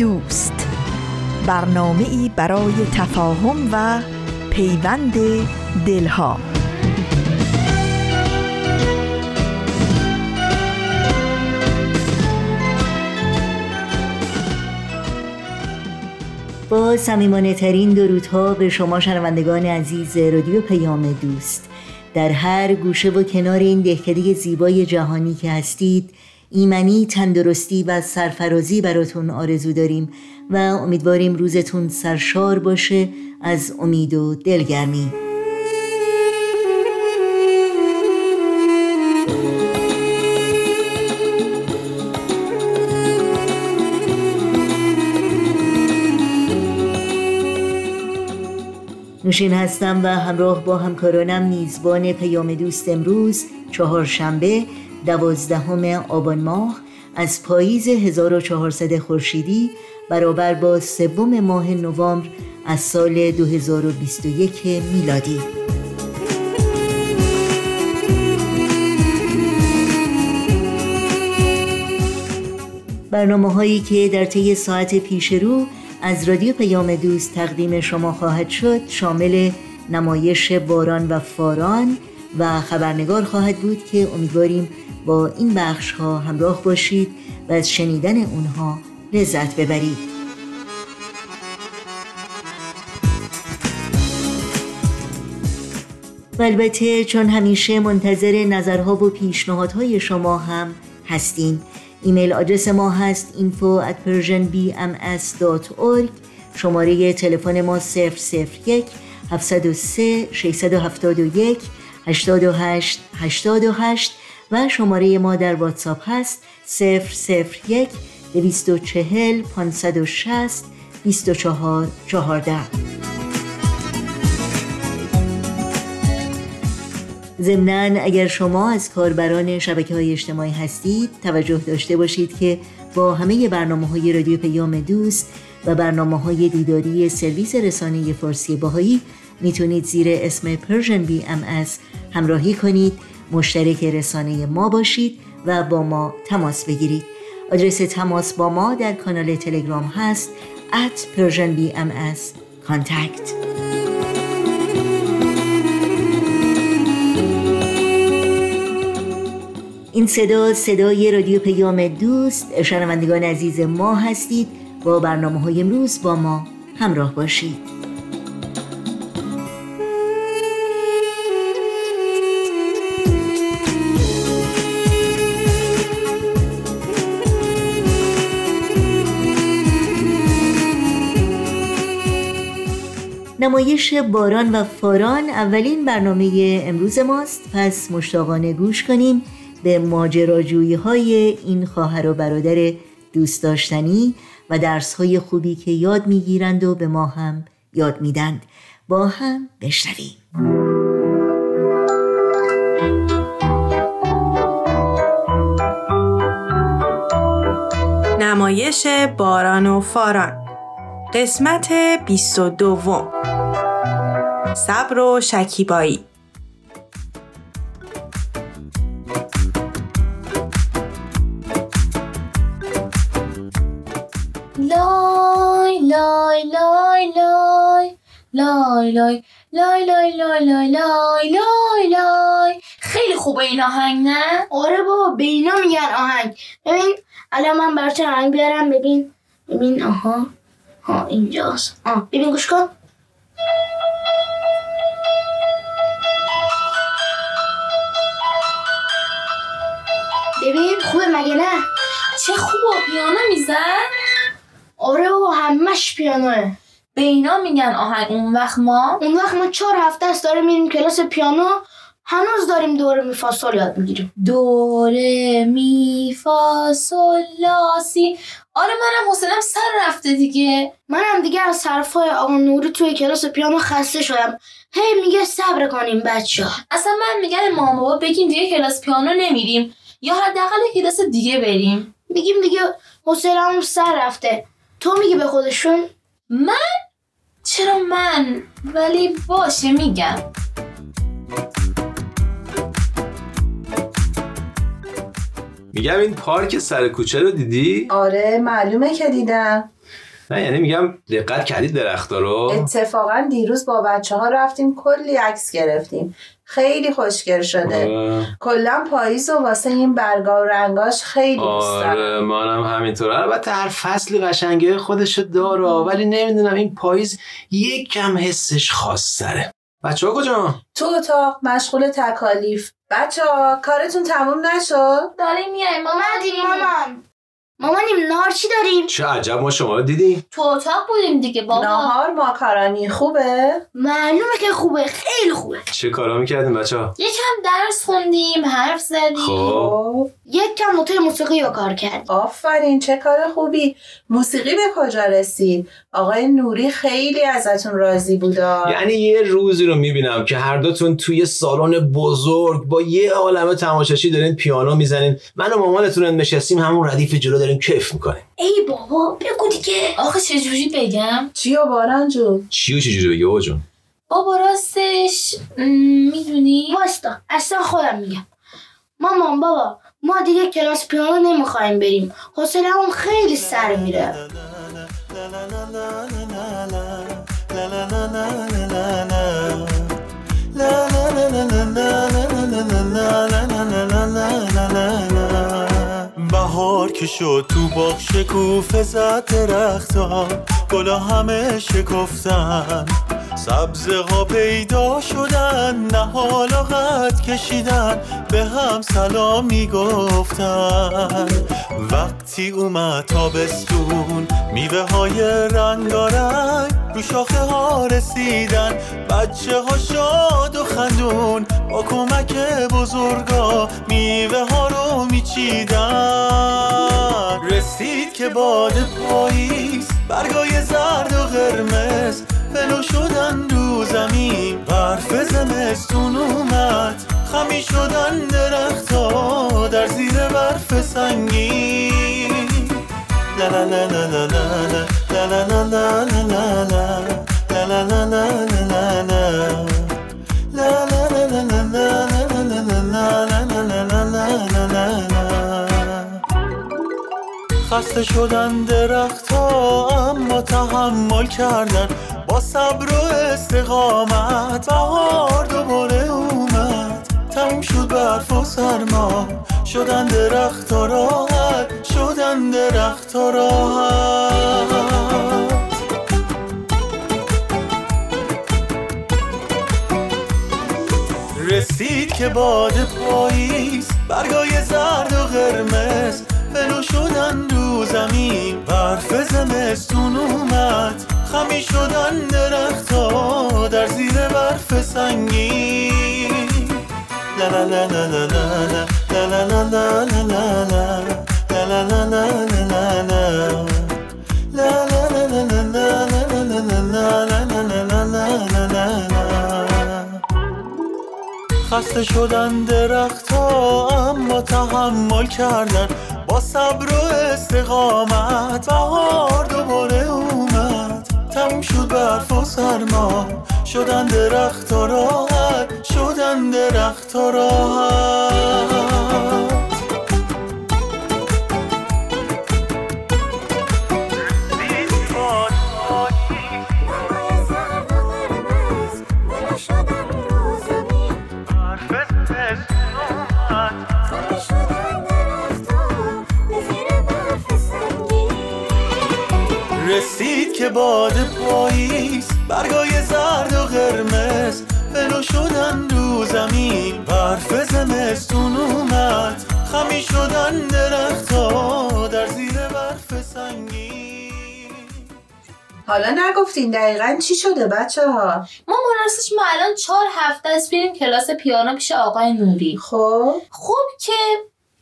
دوست. برنامه ای برای تفاهم و پیوند دلها. با سمیمانه ترین درودها به شما شنوندگان عزیز رادیو پیام دوست. در هر گوشه و کنار این دهکده زیبای جهانی که هستید ایمنی تندرستی و سرفرازی براتون آرزو داریم و امیدواریم روزتون سرشار باشه از امید و دلگرمی. نوشین هستم و همراه با همکارانم میزبان پیام دوست امروز چهارشنبه دوازدهم آبان ماه از پاییز 1400 خورشیدی برابر با سوم ماه نوامبر از سال 2021 میلادی. برنامه هایی که در طی ساعت پیش رو از رادیو پیام دوست تقدیم شما خواهد شد شامل نمایش باران و فاران و خبرنگار خواهد بود که امیدواریم این بخش ها همراه باشید و از شنیدن اونها لذت ببرید. البته چون همیشه منتظر نظرها و پیشنهادهای شما هم هستین ایمیل آدرس ما هست info at persianbms.org شماره تلفن ما 001 703 671 828 828 و شماره ما در واتساپ هست 001 240 560 24 14 ضمنا اگر شما از کاربران شبکه های اجتماعی هستید توجه داشته باشید که با همه برنامه های رادیو پیام دوست و برنامه های دیداری سرویس رسانه فارسی باهایی می‌تونید زیر اسم Persian BMS همراهی کنید مشترک رسانه ما باشید و با ما تماس بگیرید. آدرس تماس با ما در کانال تلگرام هست at Persian contact. این صدا صدای رادیو پیام دوست. شنوندگان عزیز ما هستید. با برنامه های امروز با ما همراه باشید. نمایش باران و فاران اولین برنامه امروز ماست. پس مشتاقانه گوش کنیم به ماجراجویی های این خواهر و برادر دوست داشتنی و درس های خوبی که یاد می‌گیرند و به ما هم یاد میدند با هم بشنویم. نمایش باران و فاران. قسمت 22 صبر و شکیبایی لای لای لای لای لای لای لای لای لای لای لای لای لای خیلی خوبه این آهنگ نه؟ آره بابا به اینا میگن آهنگ ببین الان من برچه آهنگ بیارم ببین ببین آها ها اینجاست آه ببین گوش کن ببین خوبه مگه نه؟ چه خوب پیانو میزن آره بابا همش پیانوه. به اینا میگن آهنگ. اون وقت ما؟ اون وقت ما چهار هفته است داره میریم کلاس پیانو. هنوز داریم دور می یاد می‌گیریم. دوره می فا سول لا سی آره منم حوصلم سر رفته دیگه. منم دیگه از حرفای آقا نوری توی کلاس پیانو خسته شدم. هی میگه صبر کنیم بچه اصلا من میگم مامان بابا بگیم دیگه کلاس پیانو نمیریم. یا حداقل کلاس دیگه بریم. میگیم دیگه حوصله‌مون سر رفته. تو میگی به خودشون؟ من؟ چرا من؟ ولی باشه میگم. میگم این پارک سر کوچه رو دیدی؟ آره معلومه که دیدم. نه یعنی میگم دقت کردی درختا رو؟ اتفاقا دیروز با بچه ها رفتیم کلی عکس گرفتیم. خیلی خوشگل شده. آره. کلا پاییز و واسه این برگا و رنگاش خیلی دوست دارم. آره منم همینطور البته هر فصلی قشنگه خودشو داره. ولی نمی‌دونم این پاییز یک کم حسش خاص تره بچه ها کجا؟ تو اتاق مشغول تکالیف. بچه ها کارتون تموم نشد؟ داریم میایم. اومدیم مامان مامانیم نهار چی داریم؟ چه عجب ما شما رو دیدیم. تو اتاق بودیم دیگه بابا. ناهار ماکارانی خوبه؟ معلومه که خوبه خیلی خوبه. چه کارا می‌کردیم بچه ها؟ یکم درس خوندیم حرف زدیم. خب. خب. یک کم نوتای موسیقی رو کار کرد آفرین چه کار خوبی. موسیقی به کجا رسید؟ آقای نوری خیلی ازتون راضی بودا. یعنی یه روزی رو می‌بینم که هر دوتون توی سالن بزرگ با یه عالمه تماشاشی دارین پیانو می‌زنین. من و مامانتون نشستیم همون ردیف جلو داریم کیف می‌کنیم ای بابا بگو دیگه آخه چجوری بگم چی و باران جون چی و چجوری بگی بابا جون بابا راستش می‌دونی واستا اصلا خودم میگم مامان بابا ما دیگه کلاس پیانو نمی‌خوایم بریم حوصله‌مون خیلی سر میره بهار که شد تو باغ شکوفه زد درختا گلا همه شکفتن. سبزه ها پیدا شدن نهالا قد کشیدن. به هم سلام می‌گفتن. وقتی اومد تابستون میوه های رنگارنگ رو شاخه ها رسیدن. بچه ها شاد و خندون. با کمک بزرگا میوه ها رو میچیدن. رسید که باد پاییز برگای زرد و قرمز. فلو شدن رو زمین برف زمستون اومد. خمی شدن درختا در زیر برف سنگین. خسته شدن درختها اما تحمل کردن. با صبر و استقامت بهار دوباره اومد. تموم شد برف و سرما. شدن درخت راحت شدن درخت راحت. رسید که باد پاییز برگای زرد و قرمز. فلو شدن رو زمین برف زمستون اومد. خمی شدن درختا در زیر برف سنگین. خسته شدن درختها اما تحمل کردن. با صبر و استقامت بهار دوباره اومد. تموم شد برف و سرما. شدن درخت راحت شدن درخت راحت. رسید که باد پاییز برگای و قرمز. فلو شدن رو زمین برف زمستون اومد. خمی شدن درختا در زیر برف سنگین. حالا نگفتین دقیقا چی شده بچه ها ما راستش ما الان چهار هفته است بریم کلاس پیانو پیش آقای نوری. خب؟ خب که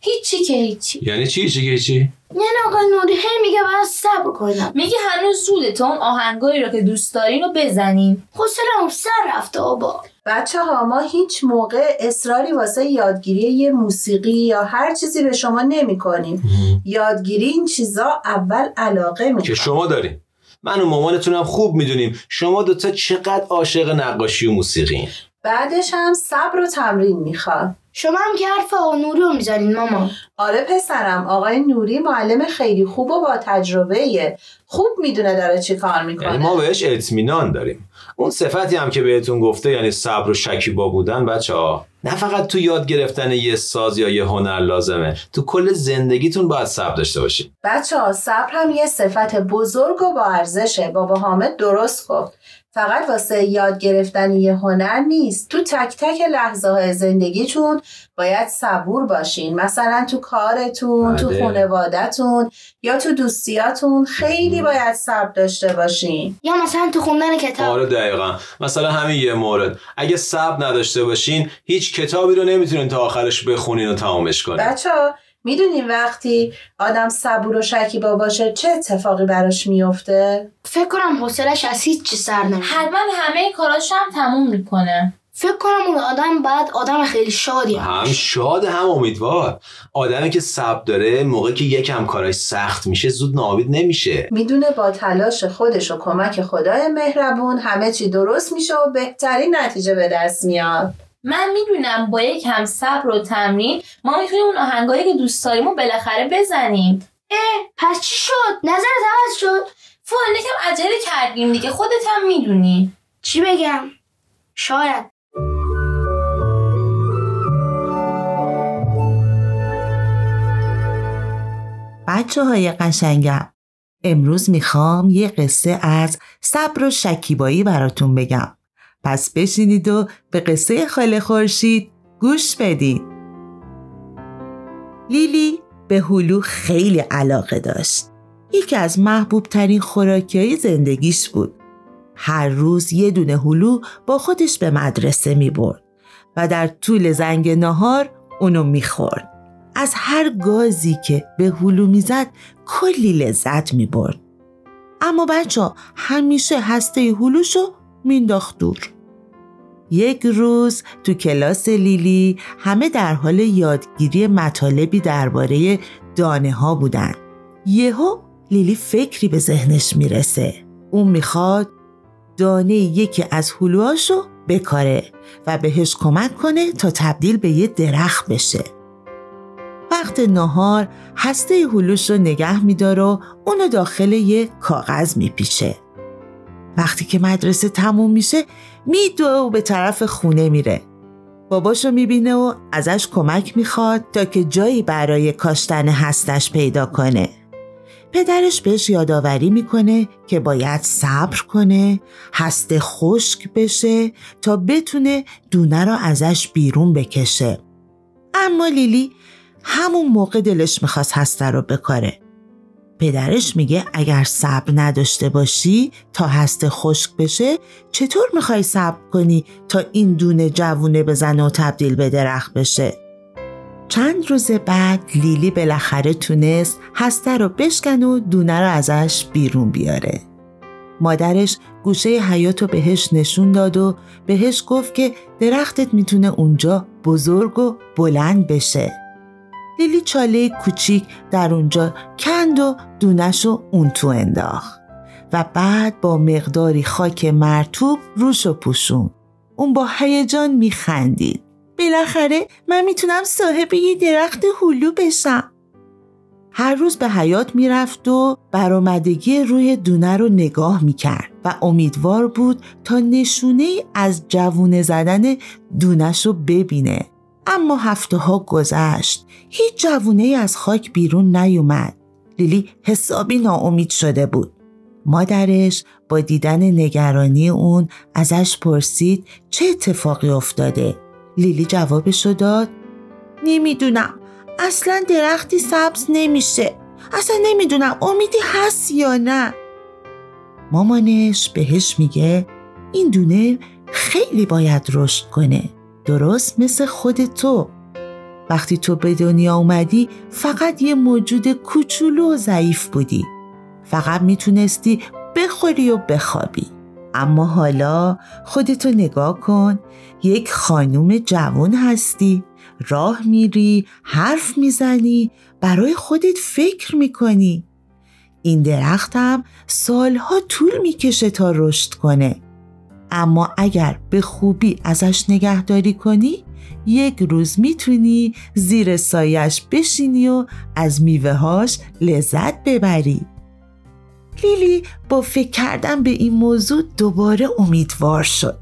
هیچی که هیچی. یعنی چی چی که چی یعنی آقای نوری هی میگه باید صبر کنم. میگه هنوز زوده تا اون آهنگایی رو که دوست دارین رو بزنیم حوصله‌ام سر رفته بابا. بچه ها ما هیچ موقع اصراری واسه یادگیری یه موسیقی یا هر چیزی به شما نمی کنیم. یادگیری این چیزا اول علاقه که می‌خواد شما دارین. من و مامانتونم خوب می‌دونیم شما دوتا چقدر عاشق نقاشی و موسیقی بعدش هم صبر و تمرین می‌خواد شما هم که حرف آقا نوری رو می‌زنین ماما. آره پسرم آقای نوری معلم خیلی خوب و با تجربه خوب می‌دونه داره چی کار یعنی می‌کنه ما بهش اطمینان داریم. اون صفتی هم که بهتون گفته یعنی صبر و شکیبا بودن بچه ها نه فقط تو یاد گرفتن یه ساز یا یه هنر لازمه تو کل زندگیتون باید صبر داشته باشید بچه ها صبر هم یه صفت بزرگ و با ارزشه. بابا حامد درست گفت. فقط واسه یاد گرفتن یه هنر نیست. تو تک تک لحظه های زندگیتون باید صبور باشین. مثلا تو کارتون تو بله. خانوادتون یا تو دوستیاتون خیلی باید صبر داشته باشین. یا مثلا تو خوندن کتاب. آره دقیقا. مثلا همین یه مورد. اگه صبر نداشته باشین هیچ کتابی رو نمی‌تونین تا آخرش بخونین و تمامش کنین. بچه ها می‌دونین وقتی آدم صبور و شکیبا باشه چه اتفاقی براش میفته؟ فکر کنم حوصلش از هیچ چی سر نمیره. حتما همه کاراش هم تموم می‌کنه. فکر کنم اون آدم بعد آدم خیلی شادی هم. هم شاد هم امیدوار. آدمی که صبر داره موقعی که یکم کاراش سخت میشه زود ناامید نمیشه. می‌دونه با تلاش خودش و کمک خدای مهربون همه چی درست میشه و بهترین نتیجه به دست میاد. من می‌دونم با یک هم صبر و تمرین ما می‌تونیم اون آهنگایی که دوست داریم رو بالاخره بزنیم. اه پس چی شد؟ نظرت عوض شد؟ فوان یکم عجله کردیم دیگه. خودت هم می‌دونی. چی بگم؟ شاید. بچه های قشنگم امروز می‌خوام یه قصه از صبر و شکیبایی براتون بگم. پس بشینید و به قصه خاله خورشید گوش بدید لیلی به هلو خیلی علاقه داشت یکی از محبوب ترین خوراکی زندگیش بود هر روز یه دونه هلو با خودش به مدرسه می برد و در طول زنگ نهار اونو می‌خورد. از هر گازی که به هلو می‌زد کلی لذت می برد. اما بچه همیشه هسته هلوشو مینداخت دور. یک روز تو کلاس لیلی همه در حال یادگیری مطالبی درباره دانه ها بودن. یهو لیلی فکری به ذهنش می‌رسه. اون می‌خواد دانه یکی از هلوهاشو بکاره و بهش کمک کنه تا تبدیل به یه درخت بشه. وقت نهار هسته هلوش رو نگه میداره و اونو داخل یه کاغذ میپیچه. وقتی که مدرسه تموم میشه میدوه و به طرف خونه میره. باباشو می‌بینه و ازش کمک می‌خواد تا که جایی برای کاشتن هستش پیدا کنه. پدرش بهش یادآوری می‌کنه که باید صبر کنه هسته خشک بشه تا بتونه دونه رو ازش بیرون بکشه اما لیلی همون موقع دلش می‌خواست هسته رو بکاره پدرش میگه اگر صبر نداشته باشی تا هسته خشک بشه چطور می‌خوای صبر کنی تا این دونه جوونه بزنه و تبدیل به درخت بشه چند روز بعد لیلی بالاخره تونست هسته رو بشکن و دونه رو ازش بیرون بیاره. مادرش گوشه حیات رو بهش نشون داد و بهش گفت که درختت می‌تونه اونجا بزرگ و بلند بشه. لیلی چاله کوچیک در اونجا کند و دونش رو اون تو انداخت و بعد با مقداری خاک مرتوب روش و پوشون. اون با هیجان میخندید. بالاخره من می‌تونم صاحب یه درخت هلو بشم. هر روز به حیات می‌رفت و برآمدگی روی دونه رو نگاه می‌کرد و امیدوار بود تا نشونه از جوونه زدن دونش رو ببینه. اما هفته ها گذشت. هیچ جوونه ای از خاک بیرون نیومد. لیلی حسابی ناامید شده بود. مادرش با دیدن نگرانی اون ازش پرسید چه اتفاقی افتاده؟ لیلی جوابشو داد نمی‌دونم اصلا درختی سبز نمیشه اصلا نمی‌دونم امیدی هست یا نه مامانش بهش میگه این دونه خیلی باید رشد کنه درست مثل خود تو. وقتی تو به دنیا اومدی فقط یه موجود کوچولو و ضعیف بودی. فقط می‌تونستی بخوری و بخوابی. اما حالا خودتو نگاه کن. یک خانوم جوان هستی. راه میری حرف می‌زنی برای خودت فکر می‌کنی. این درختم سالها طول می‌کشه تا رشد کنه. اما اگر به خوبی ازش نگهداری کنی یک روز می‌تونی زیر سایش بشینی و از میوههاش لذت ببری لیلی با فکر کردن به این موضوع دوباره امیدوار شد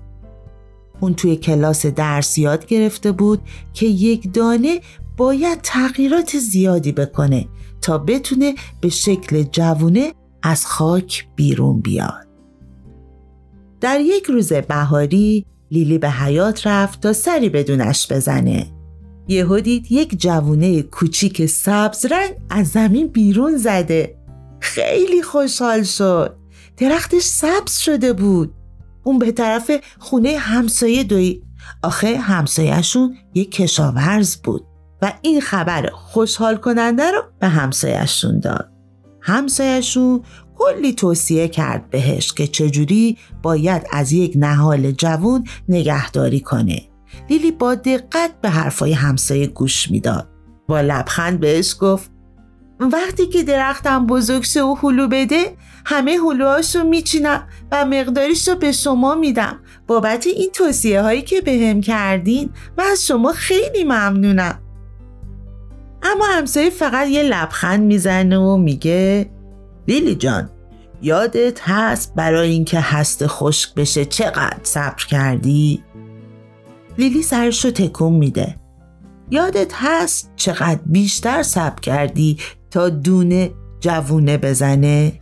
اون توی کلاس درس یاد گرفته بود که یک دانه باید تغییرات زیادی بکنه تا بتونه به شکل جوونه از خاک بیرون بیاد. در یک روز بهاری لیلی به حیات رفت تا سری بدونش بزنه. یهو دید یک جوونه کوچیک سبز رنگ از زمین بیرون زده. خیلی خوشحال شد. درختش سبز شده بود. اون به طرف خونه همسایه دوی آخه همسایهشون یک کشاورز بود و این خبر خوشحال کننده رو به همسایهشون داد. همسایهشون کلی توصیه کرد بهش که چجوری باید از یک نهال جوون نگهداری کنه. لیلی با دقت به حرفای همسایه گوش می‌داد. با لبخند بهش گفت وقتی که درختم بزرگ شه و هلو بده همه هلوهاشو میچینم و مقداریش رو به شما میدم بابت این توصیه هایی که به هم کردین و از شما خیلی ممنونم اما همسایه فقط یه لبخند می‌زنه و میگه لیلی جان یادت هست برای اینکه هست خشک بشه چقدر صبر کردی؟ لیلی سرش رو تکون میده یادت هست چقدر بیشتر صبر کردی تا دونه جوونه بزنه؟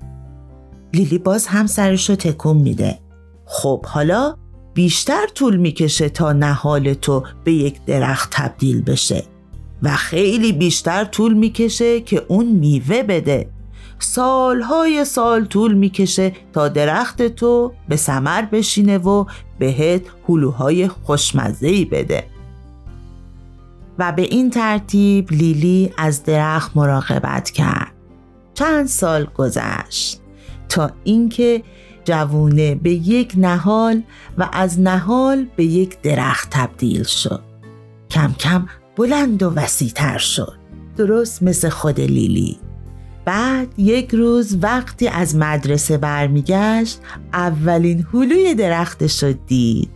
لیلی باز هم سرش رو تکون میده خب حالا بیشتر طول می‌کشه تا نهال تو به یک درخت تبدیل بشه و خیلی بیشتر طول می‌کشه که اون میوه بده سالهای سال طول می‌کشه تا درخت تو به سمر بشینه و بهت هلوهای خوشمزهی بده. و به این ترتیب لیلی از درخت مراقبت کرد. چند سال گذشت تا اینکه جوونه به یک نهال و از نهال به یک درخت تبدیل شد. کم کم بلند و وسیعتر شد. درست مثل خود لیلی. بعد یک روز وقتی از مدرسه برمیگشت اولین هلوی درختش رو دید.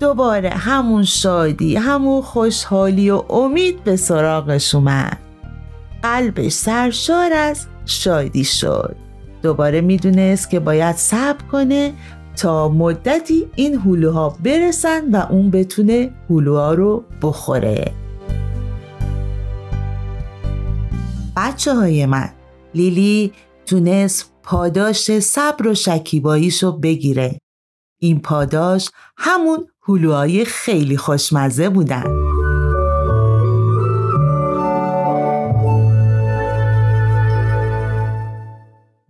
دوباره همون شادی همون خوشحالی و امید به سراغش اومد. قلبش سرشار از شادی شد. دوباره می‌دونست که باید صبر کنه تا مدتی این هلوها برسن و اون بتونه هلوها رو بخوره. بچه های من. لیلی تونست پاداش صبر و شکیباییشو بگیره. این پاداش همون هلوهای خیلی خوشمزه بودن.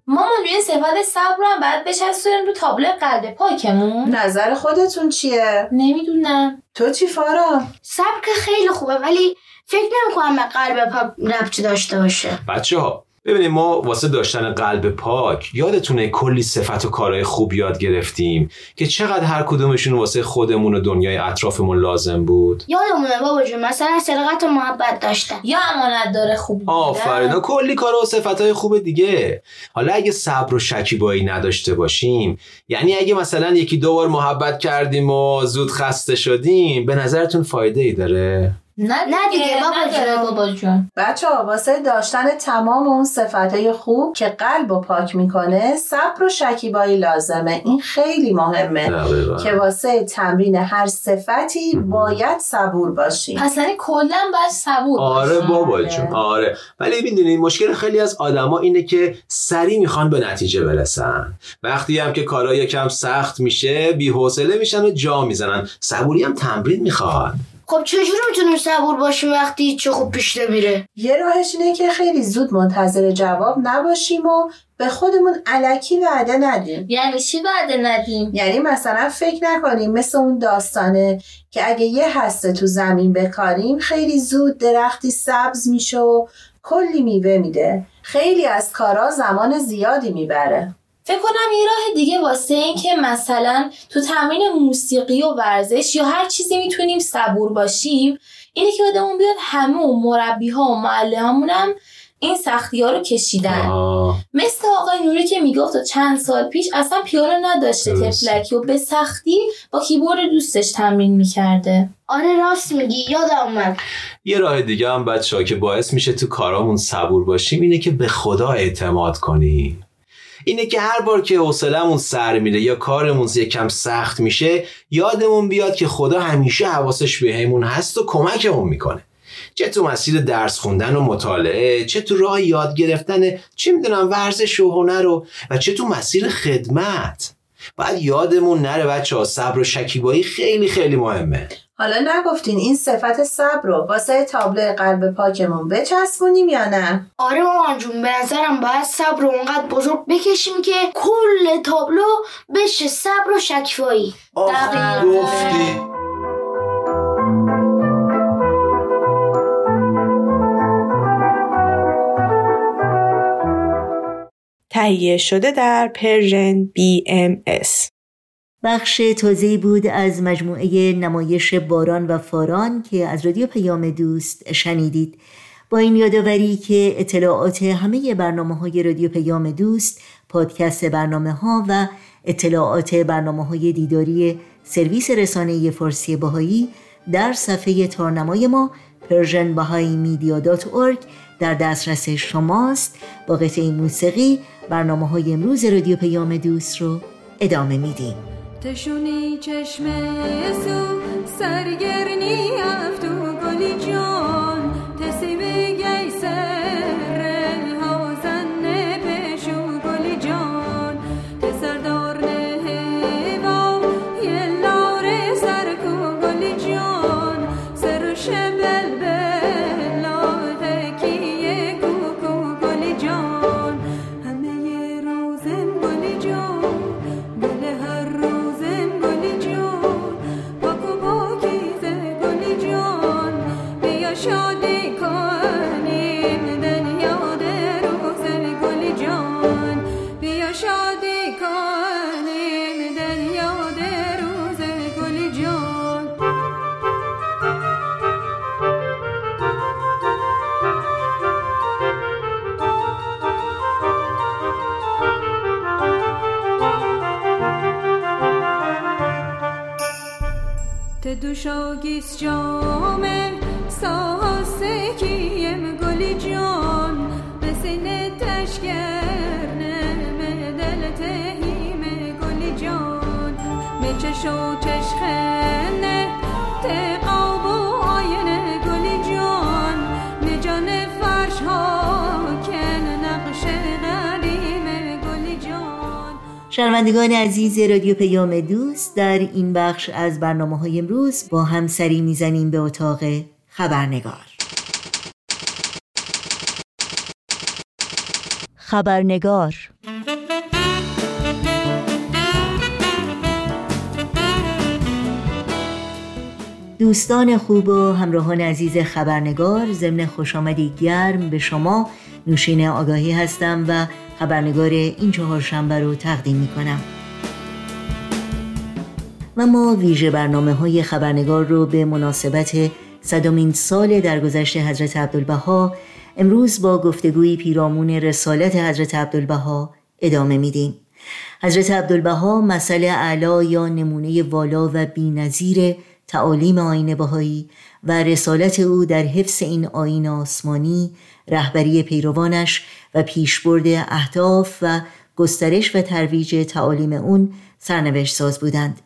مامان روی صفت صبر هم باید بچسبونیم رو تابلو قلب پاکمون. نظر خودتون چیه؟ نمی‌دونم. تو چی فارا؟ صبر که خیلی خوبه ولی فکر نمی‌کنم به قلب پاک ربطی داشته باشه. بچه ها ببینید ما واسه داشتن قلب پاک یادتونه کلی صفت و کارهای خوب یاد گرفتیم که چقدر هر کدومشون واسه خودمون و دنیای اطرافمون لازم بود. یادمونه بابا جون مثلا صداقت و محبت داشتن. یا امانت داره خوب بودن. آفرین و کلی کار و صفتهای خوب دیگه. حالا اگه صبر و شکیبایی نداشته باشیم یعنی اگه مثلا یکی دو بار محبت کردیم و زود خسته شدیم به نظرتون فایده ای داره؟ نه دیگه, نه دیگه بابا جون. بابا جون بچه ها واسه داشتن تمام اون صفتهای خوب که قلب و پاک می‌کنه صبر و شکیبایی لازمه این خیلی مهمه دقیقاً. که واسه تمرین هر صفتی باید صبور باشیم پس یعنی کلا باید صبور آره. بابا آره. جون آره ولی می‌دونید مشکل خیلی از آدما اینه که سریع می‌خوان به نتیجه برسن وقتی هم که کارا یکم سخت میشه بی‌حوصله میشن و جا می‌زنن صبوری هم تمرین می‌خواد خب چجوری می‌تونیم صبور باشیم وقتی چه خوب پیش نمیره؟ یه راهش اینه که خیلی زود منتظر جواب نباشیم و به خودمون علکی وعده ندیم. یعنی چی وعده ندیم؟ یعنی مثلا فکر نکنیم مثل اون داستانه که اگه یه هسته تو زمین بکاریم خیلی زود درختی سبز میشه و کلی میوه میده. خیلی از کارا زمان زیادی می‌بره. فکر کنم یه راه دیگه واسه این که مثلا تو تمرین موسیقی و ورزش یا هر چیزی می‌تونیم صبور باشیم اینه که آدمون بیاد همه و مربی ها و معلم هم این سختی ها رو کشیدن. آه. مثل آقای نوری که می‌گفت چند سال پیش اصلا پیانو نداشته. تفلکی و به سختی با کیبورد دوستش تمرین می‌کرده. آره راست میگی. یادم اومد. یه راه دیگه هم بچه که باعث میشه تو کارامون صبور باشیم اینه که به خدا اعتماد کنیم. اینه که هر بار که حوصلمون سر میره یا کارمون یکم سخت میشه یادمون بیاد که خدا همیشه حواسش بهمون هست و کمکمون می‌کنه. چه تو مسیر درس خوندن و مطالعه چه تو راه یاد گرفتن چه می‌دونم ورزش و هنر و و چه تو مسیر خدمت. باید یادمون نره بچه ها صبر و شکیبایی خیلی خیلی مهمه. حالا نگفتین این صفت صبر رو واسه تابلو قلب پاکمون بچسبونیم یا نه؟ آره مامان جون به نظرم باید صبر رو اونقدر بزرگ بکشیم که کل تابلو بشه صبر و دقیقاً. گفتی. تهیه شده در Persian BMS بخش تازه بود از مجموعه نمایش باران و فاران که از رادیو پیام دوست شنیدید. با این یادآوری که اطلاعات همه برنامه های رادیو پیام دوست پادکست برنامه ها و اطلاعات برنامه های دیداری سرویس رسانه فارسی بهایی در صفحه تارنمای ما persianbahaimedia.org در دسترس شماست. با قطعه موسیقی برنامه های امروز رادیو پیام دوست رو ادامه میدیم. تشونی چشم سو سرگرنی افتو گلی جان. Drogi ściąg. شنوندگان عزیز رادیو پیام دوست در این بخش از برنامه های امروز با هم سری می‌زنیم به اتاق خبرنگار. خبرنگار. دوستان خوب و همراهان عزیز خبرنگار ضمن خوش آمدی گرم به شما. نوشین آگاهی هستم و خبرنگار این چهارشنبه رو تقدیم می کنم و ما ویژه برنامه های خبرنگار رو به مناسبت صدامین سال درگذشت حضرت عبدالبها امروز با گفتگوی پیرامون رسالت حضرت عبدالبها ادامه میدیم. حضرت عبدالبها مسئله اعلا یا نمونه والا و بینظیر تعالیم آین بهایی و رسالت او در حفظ این آین آسمانی رهبری پیروانش و پیشبرد اهداف و گسترش و ترویج تعالیم اون سرنوشت ساز بودند.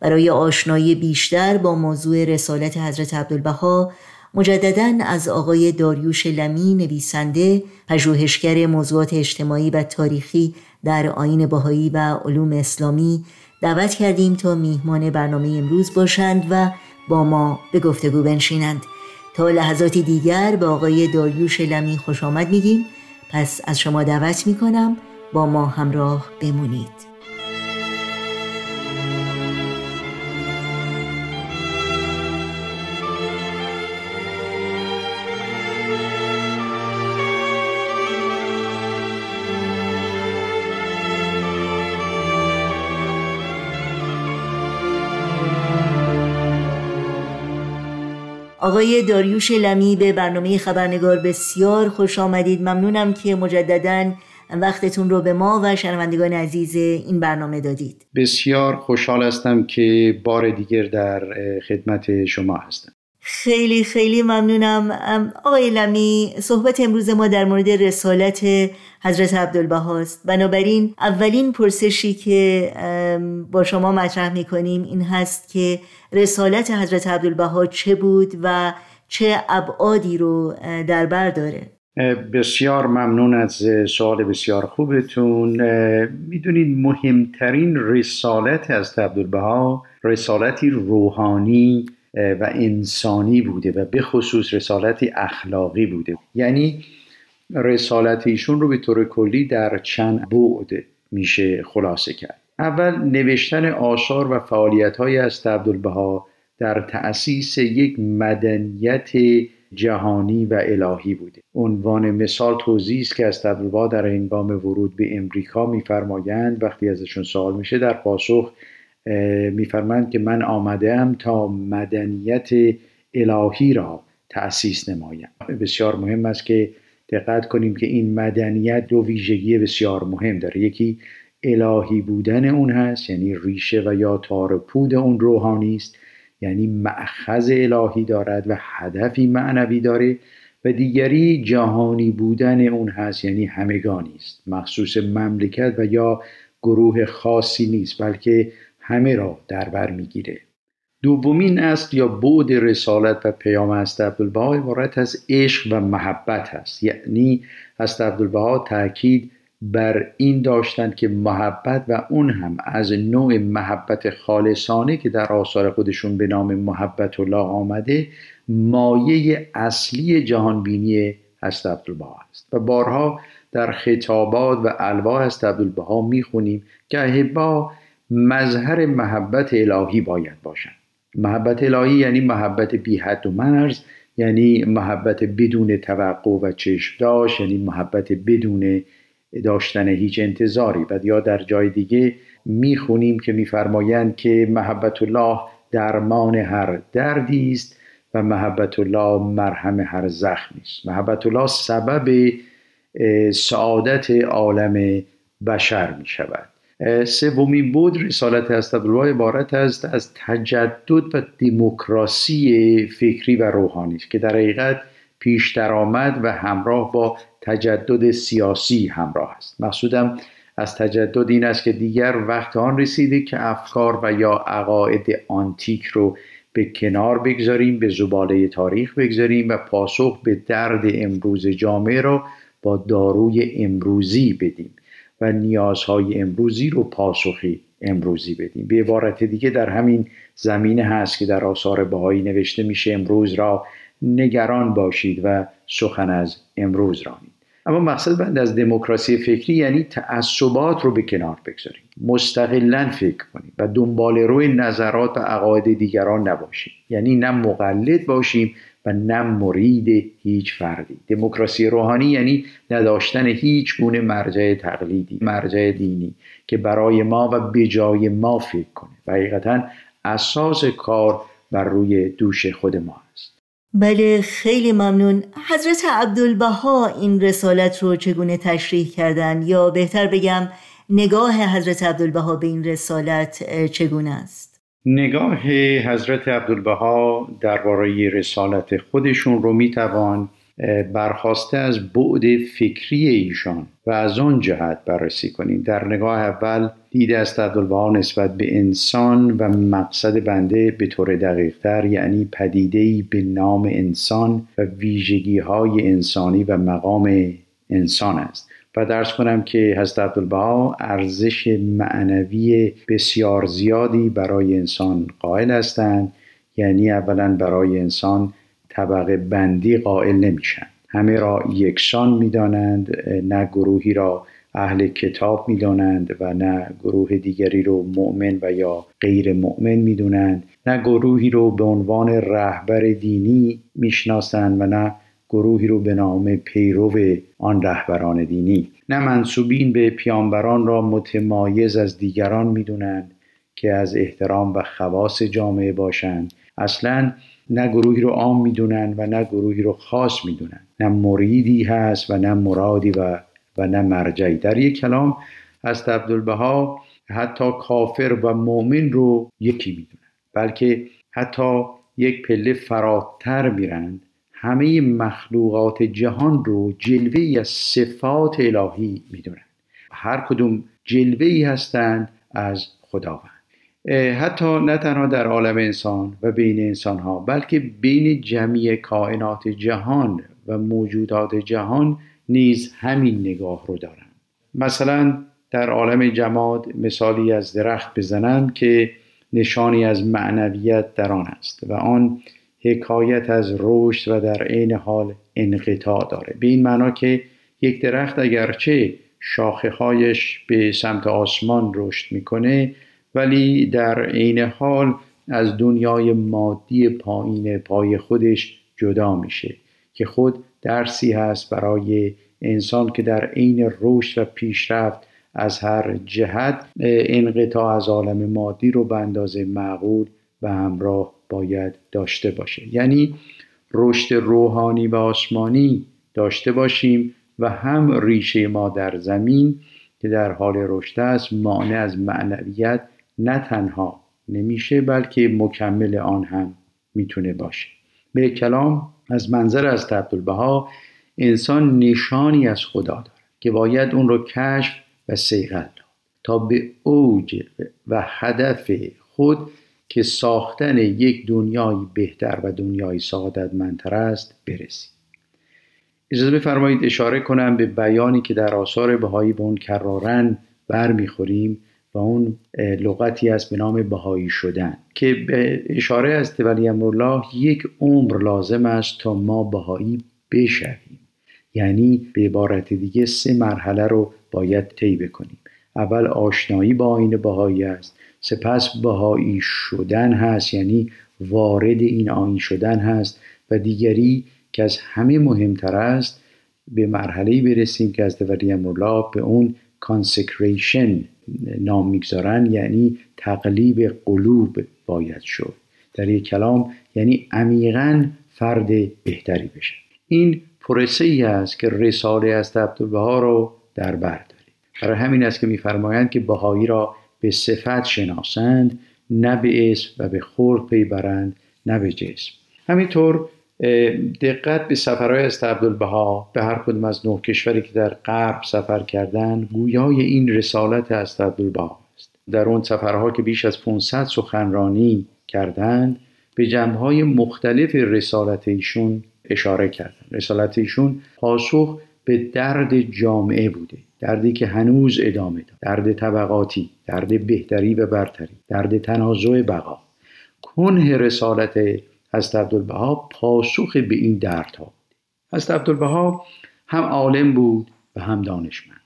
برای آشنایی بیشتر با موضوع رسالت حضرت عبدالبها مجددا از آقای داریوش لمی نویسنده پژوهشگر موضوعات اجتماعی و تاریخی در آین بهایی و علوم اسلامی دعوت کردیم تا میهمان برنامه امروز باشند و با ما به گفتگو بنشینند. تا لحظاتی دیگر به آقای داریوش لمی خوش آمد میگیم. پس از شما دعوت می‌کنم با ما همراه بمونید. آقای داریوش لمی به برنامه خبرنگار بسیار خوش آمدید. ممنونم که مجددا وقتتون رو به ما و شنوندگان عزیز این برنامه دادید. بسیار خوشحال هستم که بار دیگر در خدمت شما هستم. خیلی خیلی ممنونم. آقای لمی صحبت امروز ما در مورد رسالت حضرت عبدالبهاست بنابراین اولین پرسشی که با شما مطرح می‌کنیم این هست که رسالت حضرت عبدالبها چه بود و چه ابعادی رو در بر داره؟ بسیار ممنون از سوال بسیار خوبتون. می‌دونید مهمترین رسالت از عبدالبها رسالتی روحانی و انسانی بوده و به خصوص رسالتی اخلاقی بوده. یعنی رسالت ایشون رو به طور کلی در چند بعد میشه خلاصه کرد. اول نوشتن آثار و فعالیت های از عبدالبها در تأسیس یک مدنیت جهانی و الهی بوده. عنوان مثال توضیح است که از عبدالبها در هنگام ورود به امریکا میفرمایند وقتی ازشون سوال میشه در پاسخ میفرمایند که من آمدم تا مدنیت الهی را تأسیس نمایم. بسیار مهم است که دقت کنیم که این مدنیت دو ویژگی بسیار مهم داره. یکی الهی بودن اون هست یعنی ریشه و یا تار پود اون روحانی است یعنی معخذ الهی دارد و هدفی معنوی داره و دیگری جهانی بودن اون هست یعنی همگانی است. مخصوص مملکت و یا گروه خاصی نیست بلکه همه را در بر می‌گیره. دومین است یا بعد رسالت و پیام است عبدالبها عبارت از عشق و محبت است. یعنی است عبدالبها تاکید بر این داشتند که محبت و اون هم از نوع محبت خالصانه که در آثار خودشون به نام محبت الله آمده مایه اصلی جهانبینی هست عبدالبها است. و بارها در خطابات و الواح هست عبدالبها می‌خونیم که احبا مظهر محبت الهی باید باشند محبت الهی یعنی محبت بی حد و مرز یعنی محبت بدون توقع و چشم داشت یعنی محبت بدون داشتن هیچ انتظاری. و یا در جای دیگه می‌خونیم که میفرمایند که محبت الله درمان هر دردی است و محبت الله مرهم هر زخمی است. محبت الله سبب سعادت عالم بشر می شود سومین بود رسالت استدلال عبارت است از تجدد و دموکراسی فکری و روحانی که در حقیقت پیش درآمد و همراه با تجدد سیاسی همراه است. مقصودم از تجدد این است که دیگر وقت آن رسیده که افکار و یا عقاید آنتیک رو به کنار بگذاریم به زباله تاریخ بگذاریم و پاسخ به درد امروز جامعه را با داروی امروزی بدیم. و نیازهای امروزی رو پاسخی امروزی بدیم. به عبارت دیگه در همین زمینه هست که در آثار بهایی نوشته میشه امروز را نگران باشید و سخن از امروز رانید اما مقصد بند از دموکراسی فکری یعنی تعصبات رو به کنار بگذاریم. مستقلا فکر کنیم و دنبال روی نظرات و عقاید دیگران نباشیم. یعنی نه مقلد باشیم و نه مرید هیچ فردی. دموکراسی روحانی یعنی نداشتن هیچ گونه مرجع تقلیدی مرجع دینی که برای ما و به جای ما فکر کنه. و حقیقتا اساس کار بر روی دوش خود ما است. بله خیلی ممنون. حضرت عبدالبها این رسالت رو چگونه تشریح کردن؟ یا بهتر بگم نگاه حضرت عبدالبها به این رسالت چگونه است؟ نگاه حضرت عبدالبها درباره رسالت خودشون رو می‌توان برخواسته از بعد فکری ایشان و از آن جهت بررسی کنیم. در نگاه اول دید است عبدالبها نسبت به انسان و مقصد بنده به طور دقیقتر یعنی پدیدهی به نام انسان و ویژگی های انسانی و مقام انسان است. و درس کنم که حضرت عبدالبها ارزش معنوی بسیار زیادی برای انسان قائل هستند. یعنی اولا برای انسان طبقه بندی قائل نمیشن. همه را یکسان می‌دانند نه گروهی را اهل کتاب می‌دانند و نه گروه دیگری رو مؤمن و یا غیر مؤمن می‌دونند. نه گروهی رو به عنوان رهبر دینی می‌شناسند و نه گروهی رو به نام پیرو آن رهبران دینی. نه منصوبین به پیامبران را متمایز از دیگران می‌دونند که از احترام و خواص جامعه باشند. اصلا نه گروهی رو عام می‌دونن و نه گروهی رو خاص می‌دونن نه مریدی هست و نه مرادی و و نه مرجعی. در یک کلام از عبدالبها حتی کافر و مؤمن رو یکی می‌دونن بلکه حتی یک پله فراتر میرند. همه مخلوقات جهان رو جلوه ای از صفات الهی می‌دونن. هر کدوم جلوه ای هستند از خداوند. حتی نه تنها در عالم انسان و بین انسان ها بلکه بین جمعی کائنات جهان و موجودات جهان نیز همین نگاه رو دارن. مثلا در عالم جماد مثالی از درخت بزنند که نشانی از معنویت در آن است و آن حکایت از رشد و در عین حال انقطاع داره. به این معنا که یک درخت اگرچه شاخه هایش به سمت آسمان رشد می‌کنه ولی در عین حال از دنیای مادی پایین پای خودش جدا میشه که خود درسی هست برای انسان که در عین رشد و پیشرفت از هر جهت انقطاع از عالم مادی رو به اندازه معقول و همراه باید داشته باشه یعنی رشد روحانی و آسمانی داشته باشیم و هم ریشه ما در زمین که در حال رشد است مانع از معنویت نه تنها نمیشه بلکه مکمل آن هم می‌تونه باشه. به کلام از منظر از عبدالبها انسان نشانی از خدا داره که باید اون رو کشف و سیغل داد تا به اوج و هدف خود که ساختن یک دنیای بهتر و دنیای سعادتمندتر است برسیم اجازه بفرمایید اشاره کنم به بیانی که در آثار بهایی به اون کرارن برمیخوریم و اون لغتی است به نام بهایی شدن که به اشاره از ولی الله یک عمر لازم است تا ما بهایی بشویم. یعنی به عبارت دیگه سه مرحله رو باید طی بکنیم. اول آشنایی با آیین بهایی است. سپس بهایی شدن هست یعنی وارد این آیین شدن هست و دیگری که از همه مهمتر است به مرحله برسیم که از ولی الله به اون consecration نام می‌گذارن یعنی تقلیب قلوب باید شد. در یک کلام یعنی عمیقا فرد بهتری بشه. این پروسه ای است که رساله از عبدالبها رو در بر داره برای همین است که میفرمایند که بهایی را به صفت شناسند نه به اسم و به خورد پی برند نه به جسم. همینطور دقت به سفرهای از عبدالبها به هر کدوم از نه کشوری که در غرب سفر کردن گویای این رسالت از عبدالبها است. در اون سفرها که بیش از 500 سخنرانی کردند به جنبهای مختلف رسالت ایشون اشاره کردن. رسالت ایشون پاسخ به درد جامعه بوده. دردی که هنوز ادامه دارد. درد طبقاتی درد بهتری و برتری درد تنازع بقا. کنه رسالت از عبدالبها پاسخ به این دردها بود. از عبدالبها هم عالم بود و هم دانشمند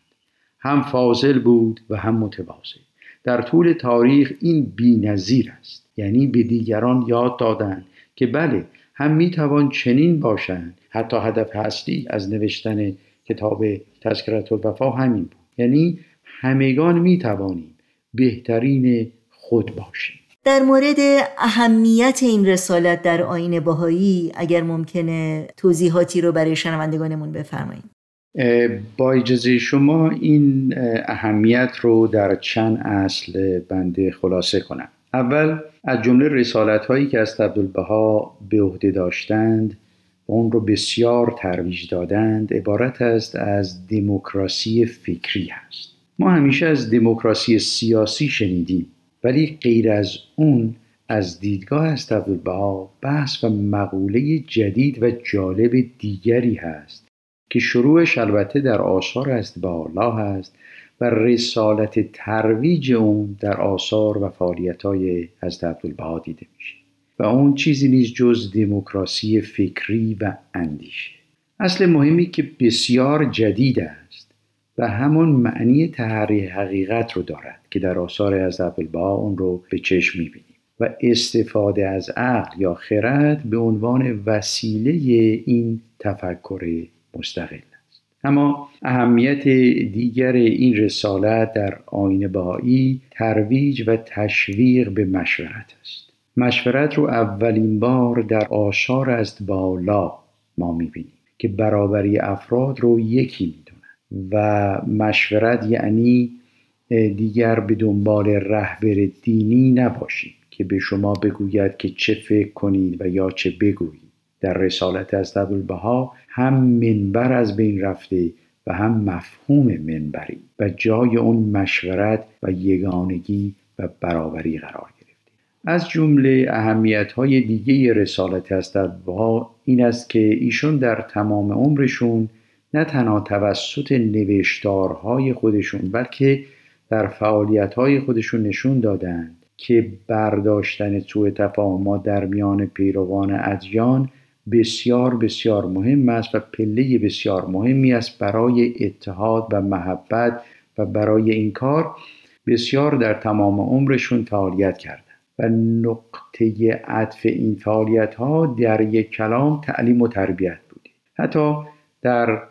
هم فاضل بود و هم متواضع. در طول تاریخ این بینظیر است. یعنی به دیگران یاد دادند که بله هم می‌توان چنین باشند. حتی هدف اصلی از نوشتن کتاب تذکرت الوفا همین بود. یعنی همگان می‌توانیم بهترین خود باشیم. در مورد اهمیت این رسالت در آین باهایی اگر ممکنه توضیحاتی رو برای شنوندگانمون بفرمایید. با اجازه شما این اهمیت رو در چند اصل بنده خلاصه کنم. اول از جمله رسالت هایی که از عبدالبها به عهده داشتند و اون رو بسیار ترویج دادند عبارت است از دموکراسی فکری هست. ما همیشه از دموکراسی سیاسی شنیدیم ولی غیر از اون از دیدگاه است عبدالبها بحث و مقوله جدید و جالب دیگری هست که شروعش البته در آثار است با الله هست و رسالت ترویج اون در آثار و فعالیت های از عبدالبها دیده میشه. و اون چیزی نیست جز دموکراسی فکری و اندیشه. اصل مهمی که بسیار جدید است و همون معنی تحری حقیقت رو دارد که در آثار از عبدالبها اون رو به چشم می‌بینیم و استفاده از عقل یا خرد به عنوان وسیله این تفکر مستقل است. اما اهمیت دیگر این رسالت در آین بهایی ترویج و تشویق به مشورت است. مشورت رو اولین بار در آثار از بالا ما می‌بینیم که برابری افراد رو یکی می‌دونن و مشورت یعنی دیگر به دنبال رهبر دینی نباشید که به شما بگوید که چه فکر کنید و یا چه بگویید. در رسالت از عبدالبها هم منبر از بین رفته و هم مفهوم منبری و جای اون مشورت و یگانگی و برابری قرار از جمله اهمیت های دیگه رسالت عبدالبها این است که ایشون در تمام عمرشون نه تنها توسط نوشتارهای خودشون بلکه در فعالیتهای خودشون نشون دادند که برداشتن سوء تفاهمات در میان پیروان ادیان بسیار بسیار مهم است و پله بسیار مهمی است برای اتحاد و محبت و برای این کار بسیار در تمام عمرشون فعالیت کردن و نقطه عطف این فعالیت ها در یک کلام تعلیم و تربیت بوده حتی در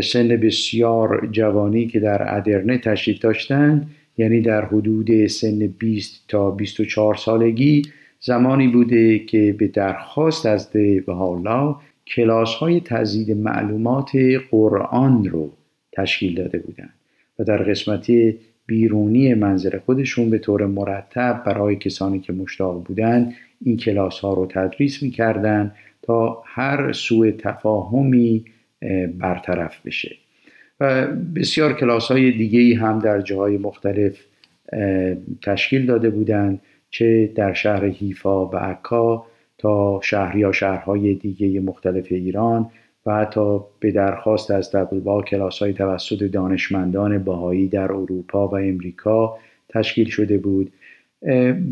سن بسیار جوانی که در ادرنه تشریف داشتند یعنی در حدود سن 20 تا 24 سالگی زمانی بوده که به درخواست از حالا کلاس های تزیید معلومات قرآن رو تشکیل داده بودند. و در قسمت بیرونی منظر خودشون به طور مرتب برای کسانی که مشتاق بودند این کلاس ها رو تدریس می‌کردند تا هر سوء تفاهمی برطرف بشه. و بسیار کلاس های دیگه هم در جاهای مختلف تشکیل داده بودند چه در شهر حیفا و عکا تا شهر یا شهرهای دیگه مختلف ایران و حتی به درخواست از دبلبا کلاس های توسط دانشمندان باهایی در اروپا و امریکا تشکیل شده بود.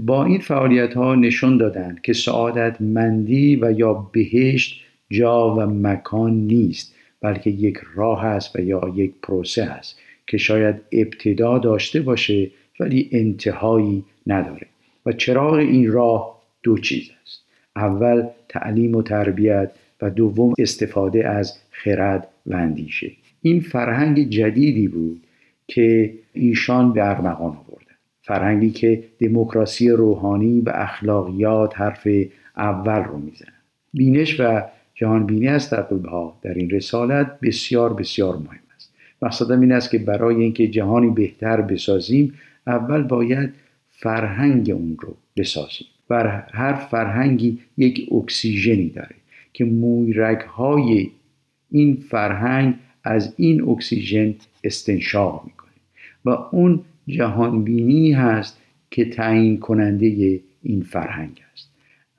با این فعالیت ها نشون دادند که سعادت مندی و یا بهشت جا و مکان نیست بلکه یک راه است و یا یک پروسه است که شاید ابتدا داشته باشه ولی انتهایی نداره. و چراغ این راه دو چیز است. اول تعلیم و تربیت. و دوم استفاده از خرد و اندیشه. این فرهنگ جدیدی بود که ایشان به ارمغان آوردن فرهنگی که دموکراسی روحانی و اخلاقیات حرف اول رو می‌زنن بینش و جهان بینی از ها در این رسالت بسیار بسیار مهم است. مقصدم این است که برای اینکه جهانی بهتر بسازیم اول باید فرهنگ اون رو بسازیم. و هر فرهنگی یک اکسیژنی داره. که مویرگ های این فرهنگ از این اکسیژن استنشاق می‌کنه. و اون جهانبینی هست که تعیین کننده این فرهنگ است.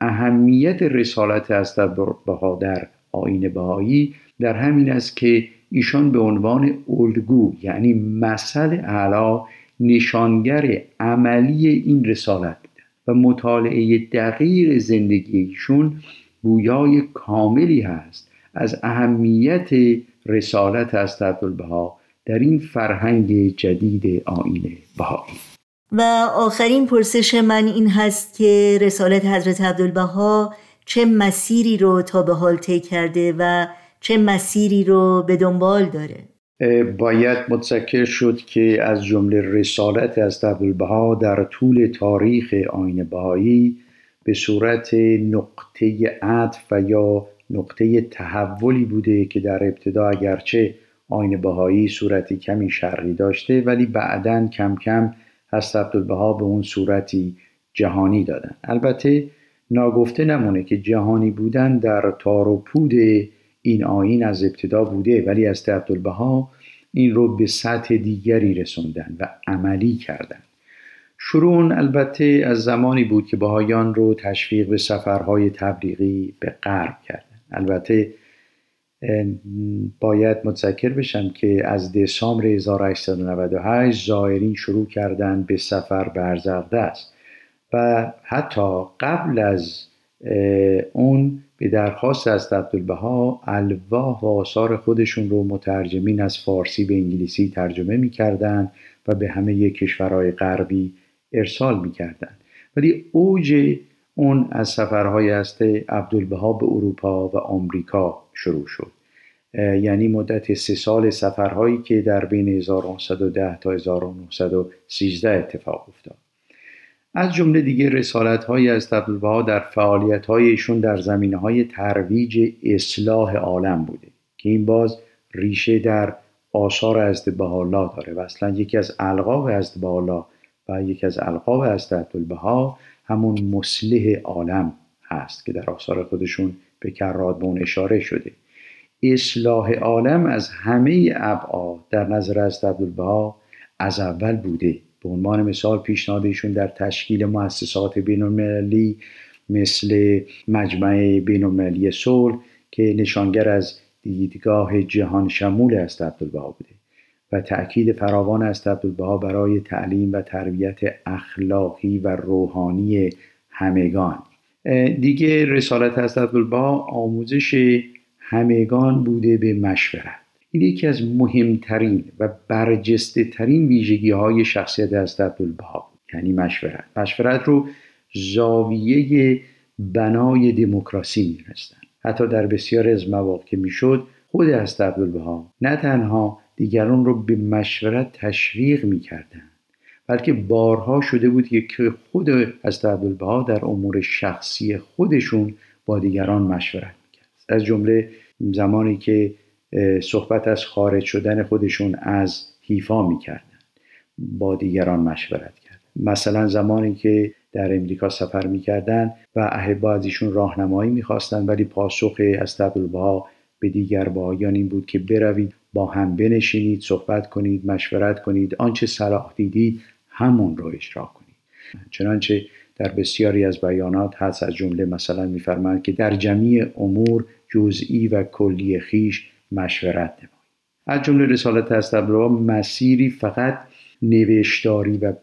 اهمیت رسالت از بها در آین بهایی در همین است که ایشان به عنوان الگو یعنی مثل اعلا نشانگر عملی این رسالت و مطالعه دقیق زندگیشون گویای کاملی هست. از اهمیت رسالت از عبدالبها در این فرهنگ جدید آین بهایی. و آخرین پرسش من این هست که رسالت حضرت عبدالبها چه مسیری رو تا به حال طی کرده و چه مسیری رو به دنبال داره؟ باید متذکر شد که از جمله رسالت از عبدالبها در طول تاریخ آین بهایی به صورت نقطه عطف و یا نقطه تحولی بوده که در ابتدا اگرچه آین بهایی صورتی کمی شرقی داشته ولی بعدا کم کم هست عبدالبها به اون صورتی جهانی دادن. البته ناگفته نمونه که جهانی بودن در تار و پود این آین از ابتدا بوده ولی از عبدالبها این رو به سطح دیگری رسوندن و عملی کردن. شروع البته از زمانی بود که بهایان رو تشویق به سفرهای تبلیغی به غرب کردن. البته باید متذکر بشم که از دسامبر 1898 زائرین شروع کردن به سفر به است و حتی قبل از اون به درخواست از عبدالبها الواح و آثار خودشون رو مترجمین از فارسی به انگلیسی ترجمه می‌کردن و به همه کشورهای غربی ارسال می‌کردن ولی اوج اون از سفرهای است عبدالبها به اروپا و آمریکا شروع شد. یعنی مدت سه سال سفرهایی که در بین 1910 تا 1913 اتفاق افتاد. از جمله دیگه رسالت های از عبدالبها در فعالیت هایشون در زمینه های ترویج اصلاح عالم بوده که این باز ریشه در آثار از بهاءالله داره. و اصلا یکی از القاب از بهاءالله و یکی از القاب از عبدالبها همون مصلح عالم هست که در آثار خودشون به کرات به اون اشاره شده. اصلاح عالم از همه ابعاد در نظر از عبدالبها از اول بوده. به عنوان مثال پیشنهادشون در تشکیل مؤسسات بین مثل مجمع بین صلح که نشانگر از دیدگاه جهان شمول است عبدالبها بوده. و تأکید فراوان است عبدالبها برای تعلیم و تربیت اخلاقی و روحانی همگان. دیگه رسالت از عبدالبها آموزش همگان بوده به مشورت. این یکی از مهمترین و برجسته ترین ویژگی های شخصیت از عبدالبها یعنی مشورت. مشورت رو زاویه بنای دموکراسی می‌دونستن حتی در بسیار از مواقع که می‌شد خود از عبدالبها نه تنها دیگران رو به مشورت تشویق می‌کردن بلکه بارها شده بود که خود از عبدالبها در امور شخصی خودشون با دیگران مشورت می‌کرد. از جمله زمانی که صحبت از خارج شدن خودشون از حیفا می‌کردن با دیگران مشورت کرد مثلا زمانی که در امریکا سفر می‌کردن و احبا از ایشون راهنمایی می‌خواستند ولی پاسخ از به دیگر بایان این بود که بروید با هم بنشینید صحبت کنید مشورت کنید آنچه صلاح دیدید همون رو اجرا کنید. چنانچه در بسیاری از بیانات هست از جمله مثلا میفرماید که در جمعی امور جزئی و کلی خیش مشورت نمایید. از جمله رسالت استبرا مسیری فقط نوشتاری و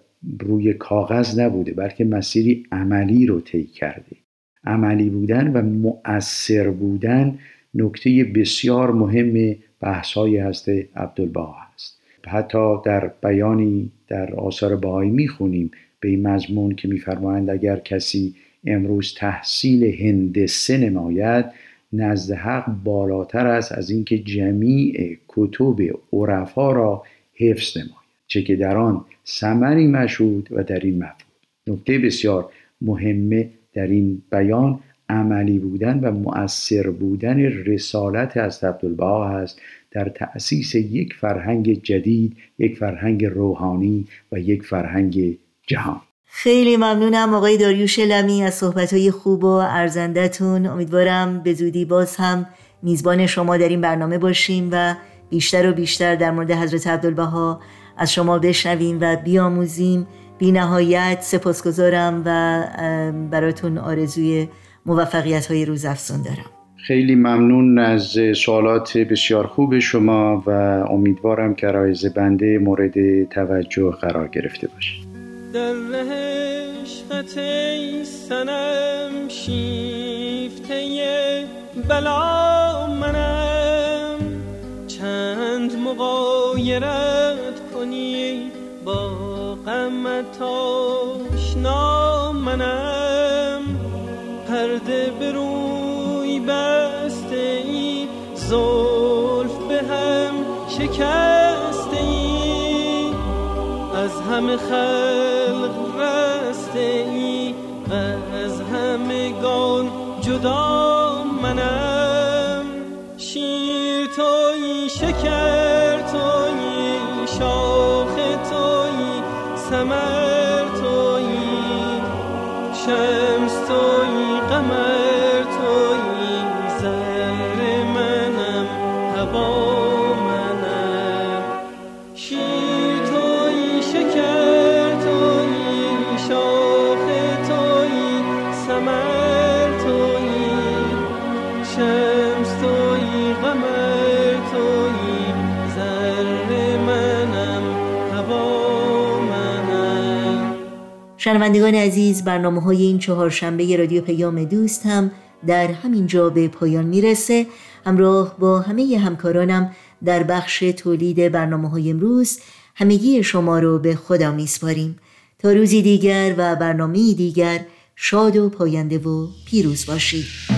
روی کاغذ نبوده بلکه مسیری عملی رو طی کرده. عملی بودن و مؤثر بودن نکته بسیار مهم بحث های هست عبدالبها است. حتی در بیانی در آثار بهایی می‌خونیم به این مضمون که میفرمایند اگر کسی امروز تحصیل هندسه نماید نزد حق بالاتر است از اینکه جمیع کتب عرفا را حفظ نماید چه که در آن ثمری مشهود و در این مفهوم. نکته بسیار مهمه در این بیان عملی بودن و مؤثر بودن رسالت از عبدالبها است در تأسیس یک فرهنگ جدید یک فرهنگ روحانی و یک فرهنگ جهان. خیلی ممنونم آقای داریوش لمی از صحبتهای خوب و ارزندتون امیدوارم به زودی باز هم میزبان شما در این برنامه باشیم و بیشتر و بیشتر در مورد حضرت عبدالبها از شما بشنویم و بیاموزیم. بی نهایت سپاسگزارم و براتون آرزوی موفقیت های روز افزون دارم. خیلی ممنون از سوالات بسیار خوب شما و امیدوارم که رایز بنده مورد توجه قرار گرفته باشه. در عشقت ای سنم شیفته بلا منم. چند مقایرت کنی با غمت آشنا منم. پرده به روی بسته ای زلف به هم شکسته ای. از همه خلق رسته ای و از همگان جدا منم. شیر توی شکر توی شاخ توی سمر شنوندگان عزیز برنامه های این چهارشنبه رادیو پیام دوست هم در همین جا به پایان می‌رسه. همراه با همه همکارانم در بخش تولید برنامه های امروز همگی شما رو به خدا میسپاریم. تا روزی دیگر و برنامه دیگر شاد و پاینده و پیروز باشید.